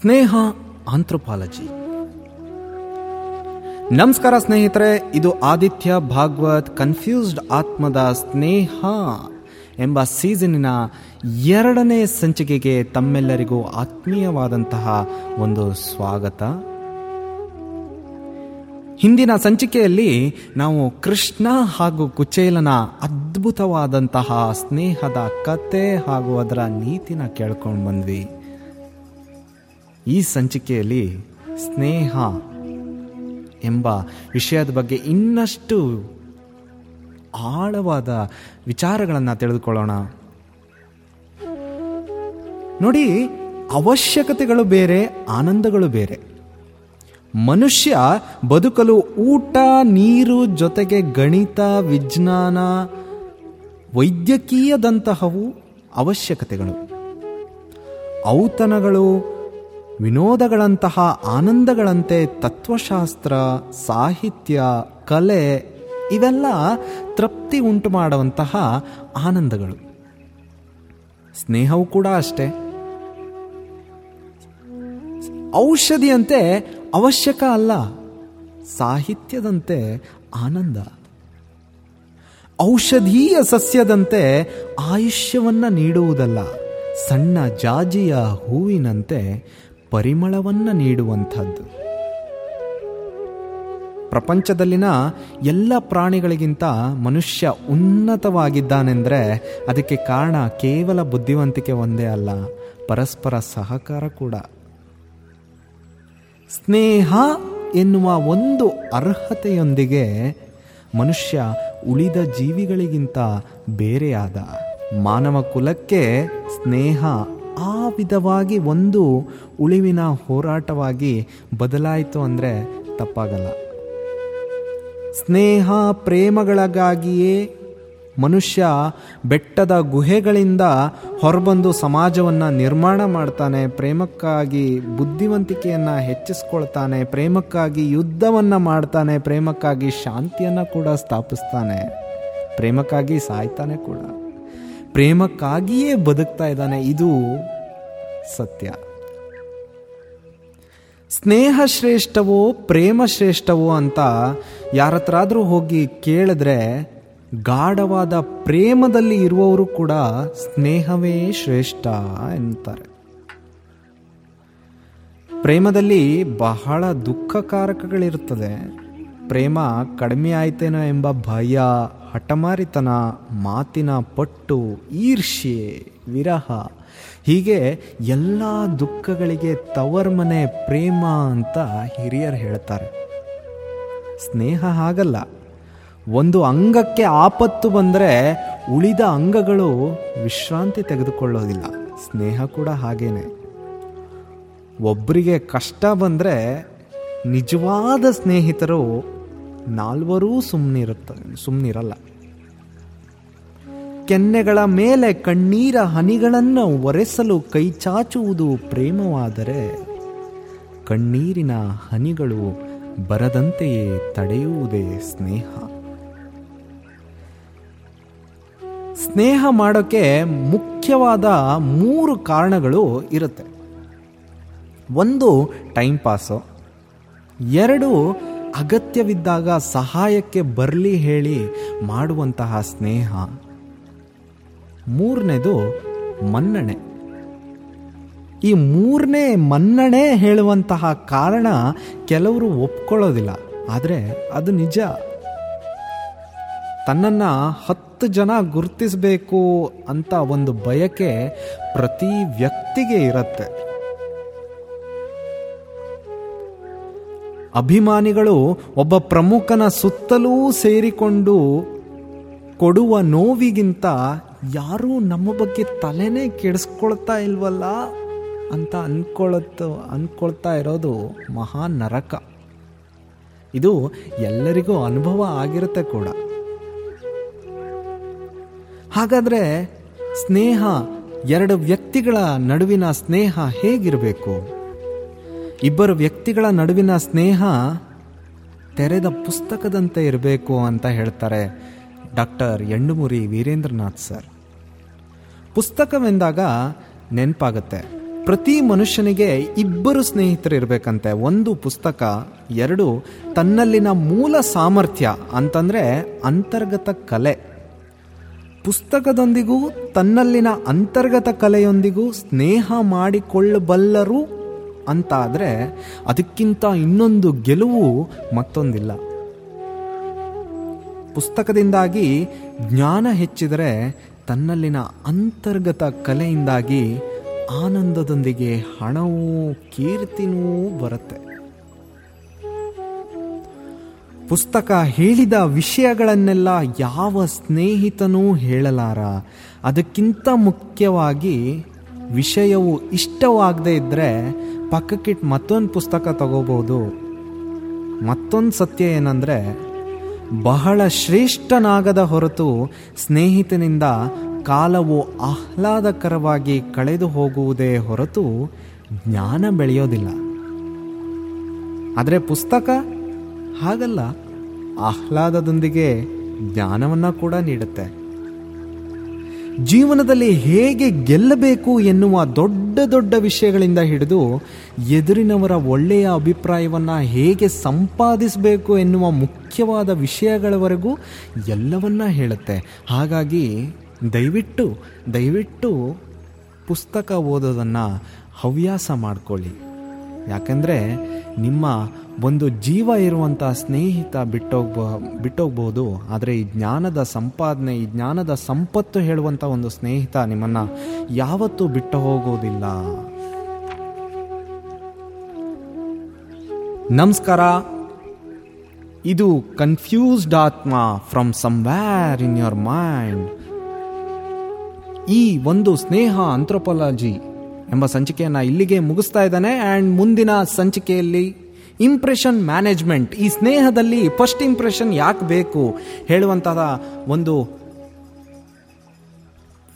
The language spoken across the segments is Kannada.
ಸ್ನೇಹ ಆಂಥ್ರೋಪಾಲಜಿ. ನಮಸ್ಕಾರ ಸ್ನೇಹಿತರೆ, ಇದು ಆದಿತ್ಯ ಭಾಗವತ್ ಕನ್ಫ್ಯೂಸ್ಡ್ ಆತ್ಮದ ಸ್ನೇಹ ಎಂಬ ಸೀಸನಿನ ಎರಡನೇ ಸಂಚಿಕೆಗೆ ತಮ್ಮೆಲ್ಲರಿಗೂ ಆತ್ಮೀಯವಾದಂತಹ ಒಂದು ಸ್ವಾಗತ. ಹಿಂದಿನ ಸಂಚಿಕೆಯಲ್ಲಿ ನಾವು ಕೃಷ್ಣ ಹಾಗೂ ಕುಚೇಲನ ಅದ್ಭುತವಾದಂತಹ ಸ್ನೇಹದ ಕತೆ ಹಾಗೂ ಅದರ ನೀತಿನ ಕೇಳ್ಕೊಂಡು ಬಂದ್ವಿ. ಈ ಸಂಚಿಕೆಯಲ್ಲಿ ಸ್ನೇಹ ಎಂಬ ವಿಷಯದ ಬಗ್ಗೆ ಇನ್ನಷ್ಟು ಆಳವಾದ ವಿಚಾರಗಳನ್ನು ತಿಳಿದುಕೊಳ್ಳೋಣ. ನೋಡಿ, ಅವಶ್ಯಕತೆಗಳು ಬೇರೆ, ಆನಂದಗಳು ಬೇರೆ. ಮನುಷ್ಯ ಬದುಕಲು ಊಟ, ನೀರು ಜೊತೆಗೆ ಗಣಿತ, ವಿಜ್ಞಾನ, ವೈದ್ಯಕೀಯದಂತಹವು ಅವಶ್ಯಕತೆಗಳು. ಔತಣಗಳು ವಿನೋದಗಳಂತಹ ಆನಂದಗಳಂತೆ ತತ್ವಶಾಸ್ತ್ರ, ಸಾಹಿತ್ಯ, ಕಲೆ ಇವೆಲ್ಲ ತೃಪ್ತಿ ಉಂಟು ಮಾಡುವಂತಹ ಆನಂದಗಳು. ಸ್ನೇಹವು ಕೂಡ ಅಷ್ಟೇ. ಔಷಧಿಯಂತೆ ಅವಶ್ಯಕ ಅಲ್ಲ, ಸಾಹಿತ್ಯದಂತೆ ಆನಂದ. ಔಷಧೀಯ ಸಸ್ಯದಂತೆ ಆಯುಷ್ಯವನ್ನು ನೀಡುವುದಲ್ಲ, ಸಣ್ಣ ಜಾಜಿಯ ಹೂವಿನಂತೆ ಪರಿಮಳವನ್ನ ನೀಡುವಂಥದ್ದು. ಪ್ರಪಂಚದಲ್ಲಿನ ಎಲ್ಲ ಪ್ರಾಣಿಗಳಿಗಿಂತ ಮನುಷ್ಯ ಉನ್ನತವಾಗಿದ್ದಾನೆಂದರೆ ಅದಕ್ಕೆ ಕಾರಣ ಕೇವಲ ಬುದ್ಧಿವಂತಿಕೆ ಒಂದೇ ಅಲ್ಲ, ಪರಸ್ಪರ ಸಹಕಾರ ಕೂಡ. ಸ್ನೇಹ ಎನ್ನುವ ಒಂದು ಅರ್ಹತೆಯೊಂದಿಗೆ ಮನುಷ್ಯ ಉಳಿದ ಜೀವಿಗಳಿಗಿಂತ ಬೇರೆಯಾದ ಮಾನವ ಕುಲಕ್ಕೆ ಸ್ನೇಹ ವಿಧವಾಗಿ ಒಂದು ಉಳಿವಿನ ಹೋರಾಟವಾಗಿ ಬದಲಾಯಿತು ಅಂದರೆ ತಪ್ಪಾಗಲ್ಲ. ಸ್ನೇಹ ಪ್ರೇಮಗಳಿಗಾಗಿಯೇ ಮನುಷ್ಯ ಬೆಟ್ಟದ ಗುಹೆಗಳಿಂದ ಹೊರಬಂದು ಸಮಾಜವನ್ನು ನಿರ್ಮಾಣ ಮಾಡ್ತಾನೆ, ಪ್ರೇಮಕ್ಕಾಗಿ ಬುದ್ಧಿವಂತಿಕೆಯನ್ನು ಹೆಚ್ಚಿಸ್ಕೊಳ್ತಾನೆ, ಪ್ರೇಮಕ್ಕಾಗಿ ಯುದ್ಧವನ್ನು ಮಾಡ್ತಾನೆ, ಪ್ರೇಮಕ್ಕಾಗಿ ಶಾಂತಿಯನ್ನು ಕೂಡ ಸ್ಥಾಪಿಸ್ತಾನೆ, ಪ್ರೇಮಕ್ಕಾಗಿ ಸಾಯ್ತಾನೆ ಕೂಡ. ಪ್ರೇಮಕ್ಕಾಗಿಯೇ ಬದುಕ್ತಾ ಇದ್ದಾನೆ. ಇದು ಸತ್ಯ. ಸ್ನೇಹ ಶ್ರೇಷ್ಠವೋ ಪ್ರೇಮ ಶ್ರೇಷ್ಠವೋ ಅಂತ ಯಾರತ್ರಾದರೂ ಹೋಗಿ ಕೇಳಿದ್ರೆ ಗಾಢವಾದ ಪ್ರೇಮದಲ್ಲಿ ಇರುವವರು ಕೂಡ ಸ್ನೇಹವೇ ಶ್ರೇಷ್ಠ ಎಂತಾರೆ ಪ್ರೇಮದಲ್ಲಿ ಬಹಳ ದುಃಖಕಾರಕಗಳಿರುತ್ತದೆ. ಪ್ರೇಮ ಕಡಿಮೆ ಆಯ್ತೇನೋ ಎಂಬ ಭಯ, ಹಠಮಾರಿತನ, ಮಾತಿನ ಪಟ್ಟು, ಈರ್ಷ್ಯೆ, ವಿರಹ ಹೀಗೆ ಎಲ್ಲ ದುಃಖಗಳಿಗೆ ತವರ್ಮನೆ ಪ್ರೇಮ ಅಂತ ಹಿರಿಯರು ಹೇಳ್ತಾರೆ. ಸ್ನೇಹ ಹಾಗಲ್ಲ. ಒಂದು ಅಂಗಕ್ಕೆ ಆಪತ್ತು ಬಂದರೆ ಉಳಿದ ಅಂಗಗಳು ವಿಶ್ರಾಂತಿ ತೆಗೆದುಕೊಳ್ಳೋದಿಲ್ಲ. ಸ್ನೇಹ ಕೂಡ ಹಾಗೇನೆ. ಒಬ್ಬರಿಗೆ ಕಷ್ಟ ಬಂದರೆ ನಿಜವಾದ ಸ್ನೇಹಿತರು ನಾಲ್ವರೂ ಸುಮ್ಮನಿರುತ್ತ ಸುಮ್ಮನಿರಲ್ಲ ಕೆನ್ನೆಗಳ ಮೇಲೆ ಕಣ್ಣೀರ ಹನಿಗಳನ್ನು ಒರೆಸಲು ಕೈಚಾಚುವುದು ಪ್ರೇಮವಾದರೆ ಕಣ್ಣೀರಿನ ಹನಿಗಳು ಬರದಂತೆಯೇ ತಡೆಯುವುದೇ ಸ್ನೇಹ. ಸ್ನೇಹ ಮಾಡೋಕ್ಕೆ ಮುಖ್ಯವಾದ ಮೂರು ಕಾರಣಗಳು ಇರುತ್ತೆ. ಒಂದು ಟೈಮ್ ಪಾಸು, ಎರಡು ಅಗತ್ಯವಿದ್ದಾಗ ಸಹಾಯಕ್ಕೆ ಬರಲಿ ಹೇಳಿ ಮಾಡುವಂತಹ ಸ್ನೇಹ ಮೂರನೇದು ಮನ್ನಣೆ. ಈ ಮೂರನೇ ಮನ್ನಣೆ ಹೇಳುವಂತಹ ಕಾರಣ ಕೆಲವರು ಒಪ್ಕೊಳ್ಳೋದಿಲ್ಲ. ಆದರೆ ಅದು ನಿಜ. ತನ್ನನ್ನು ಹತ್ತು ಜನ ಗುರುತಿಸಬೇಕು ಅಂತ ಒಂದು ಬಯಕೆ ಪ್ರತಿ ವ್ಯಕ್ತಿಗೆ ಇರುತ್ತೆ. ಅಭಿಮಾನಿಗಳು ಒಬ್ಬ ಪ್ರಮುಖನ ಸುತ್ತಲೂ ಸೇರಿಕೊಂಡು ಕೊಡುವ ನೋವಿಗಿಂತ ಯಾರೂ ನಮ್ಮ ಬಗ್ಗೆ ತಲೆನೇ ಕೆಡಿಸ್ಕೊಳ್ತಾ ಇಲ್ವಲ್ಲ ಅಂತ ಅನ್ಕೊಳತ್, ಅನ್ಕೊಳ್ತಾ ಇರೋದು ಮಹಾ ನರಕ. ಇದು ಎಲ್ಲರಿಗೂ ಅನುಭವ ಆಗಿರುತ್ತೆ ಕೂಡ. ಹಾಗಾದರೆ ಸ್ನೇಹ, ಎರಡು ವ್ಯಕ್ತಿಗಳ ನಡುವಿನ ಸ್ನೇಹ ಹೇಗಿರಬೇಕು? ಇಬ್ಬರು ವ್ಯಕ್ತಿಗಳ ನಡುವಿನ ಸ್ನೇಹ ತೆರೆದ ಪುಸ್ತಕದಂತೆ ಇರಬೇಕು ಅಂತ ಹೇಳ್ತಾರೆ ಡಾಕ್ಟರ್ ಎಂಡುಮುರಿ ವೀರೇಂದ್ರನಾಥ್ ಸರ್. ಪುಸ್ತಕವೆಂದಾಗ ನೆನಪಾಗುತ್ತೆ. ಪ್ರತಿ ಮನುಷ್ಯನಿಗೆ ಇಬ್ಬರು ಸ್ನೇಹಿತರು ಇರಬೇಕಂತೆ ಒಂದು ಪುಸ್ತಕ, ಎರಡು ತನ್ನಲ್ಲಿನ ಮೂಲ ಸಾಮರ್ಥ್ಯ ಅಂತಂದರೆ ಅಂತರ್ಗತ ಕಲೆ. ಪುಸ್ತಕದೊಂದಿಗೂ ತನ್ನಲ್ಲಿನ ಅಂತರ್ಗತ ಕಲೆಯೊಂದಿಗೂ ಸ್ನೇಹ ಮಾಡಿಕೊಳ್ಳಬಲ್ಲರು ಅಂತಾದರೆ ಅದಕ್ಕಿಂತ ಇನ್ನೊಂದು ಗೆಲುವು ಮತ್ತೊಂದಿಲ್ಲ. ಪುಸ್ತಕದಿಂದಾಗಿ ಜ್ಞಾನ ಹೆಚ್ಚಿದರೆ ತನ್ನಲ್ಲಿನ ಅಂತರ್ಗತ ಕಲೆಯಿಂದಾಗಿ ಆನಂದದೊಂದಿಗೆ ಹಣವೂ ಕೀರ್ತಿನೂ ಬರುತ್ತೆ. ಪುಸ್ತಕ ಹೇಳಿದ ವಿಷಯಗಳನ್ನೆಲ್ಲ ಯಾವ ಸ್ನೇಹಿತನೂ ಹೇಳಲಾರ. ಅದಕ್ಕಿಂತ ಮುಖ್ಯವಾಗಿ ವಿಷಯವು ಇಷ್ಟವಾಗದೇ ಇದ್ದರೆ ಪಕ್ಕಕ್ಕಿಟ್ಟು ಮತ್ತೊಂದು ಪುಸ್ತಕ ತಗೋಬೋದು. ಮತ್ತೊಂದು ಸತ್ಯ ಏನಂದರೆ ಬಹಳ ಶ್ರೇಷ್ಠನಾಗದ ಹೊರತು ಸ್ನೇಹಿತನಿಂದ ಕಾಲವು ಆಹ್ಲಾದಕರವಾಗಿ ಕಳೆದು ಹೋಗುವುದೇ ಹೊರತು ಜ್ಞಾನ ಬೆಳೆಯೋದಿಲ್ಲ. ಆದರೆ ಪುಸ್ತಕ? ಹಾಗಲ್ಲ. ಆಹ್ಲಾದದೊಂದಿಗೆ ಜ್ಞಾನವನ್ನು ಕೂಡ ನೀಡುತ್ತೆ. ಜೀವನದಲ್ಲಿ ಹೇಗೆ ಗೆಲ್ಲಬೇಕು ಎನ್ನುವ ದೊಡ್ಡ ದೊಡ್ಡ ವಿಷಯಗಳಿಂದ ಹಿಡಿದು ಎದುರಿನವರ ಒಳ್ಳೆಯ ಅಭಿಪ್ರಾಯವನ್ನು ಹೇಗೆ ಸಂಪಾದಿಸಬೇಕು ಎನ್ನುವ ಮುಖ್ಯವಾದ ವಿಷಯಗಳವರೆಗೂ ಎಲ್ಲವನ್ನ ಹೇಳುತ್ತೆ. ಹಾಗಾಗಿ ದಯವಿಟ್ಟು ದಯವಿಟ್ಟು ಪುಸ್ತಕ ಓದೋದನ್ನು ಹವ್ಯಾಸ ಮಾಡಿಕೊಳ್ಳಿ. ಯಾಕಂದರೆ ನಿಮ್ಮ ಒಂದು ಜೀವ ಇರುವಂಥ ಸ್ನೇಹಿತ ಬಿಟ್ಟೋಗ್ಬ ಬಿಟ್ಟೋಗ್ಬೋದು ಆದರೆ ಈ ಜ್ಞಾನದ ಸಂಪಾದನೆ, ಈ ಜ್ಞಾನದ ಸಂಪತ್ತು ಹೇಳುವಂಥ ಒಂದು ಸ್ನೇಹಿತ ನಿಮ್ಮನ್ನು ಯಾವತ್ತೂ ಬಿಟ್ಟು ಹೋಗೋದಿಲ್ಲ. ನಮಸ್ಕಾರ. ಇದು ಕನ್ಫ್ಯೂಸ್ಡ್ ಆತ್ಮ from somewhere in your mind ಈ ಒಂದು ಸ್ನೇಹ ಆಂಥ್ರೋಪಾಲಜಿ ಎಂಬ ಸಂಚಿಕೆಯನ್ನು ಇಲ್ಲಿಗೆ ಮುಗಿಸ್ತಾ ಇದ್ದಾನೆ. ಆ್ಯಂಡ್ ಮುಂದಿನ ಸಂಚಿಕೆಯಲ್ಲಿ ಇಂಪ್ರೆಷನ್ ಮ್ಯಾನೇಜ್ಮೆಂಟ್ ಈ ಸ್ನೇಹದಲ್ಲಿ ಫಸ್ಟ್ ಇಂಪ್ರೆಷನ್ ಯಾಕೆ ಬೇಕು ಹೇಳುವಂತಹ ಒಂದು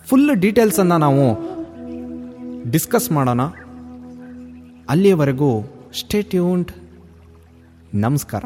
ಫುಲ್ ಡೀಟೇಲ್ಸನ್ನು ನಾವು ಡಿಸ್ಕಸ್ ಮಾಡೋಣ. ಅಲ್ಲಿಯವರೆಗೂ ಸ್ಟೇ ಟ್ಯೂನ್ಡ್ ನಮಸ್ಕಾರ.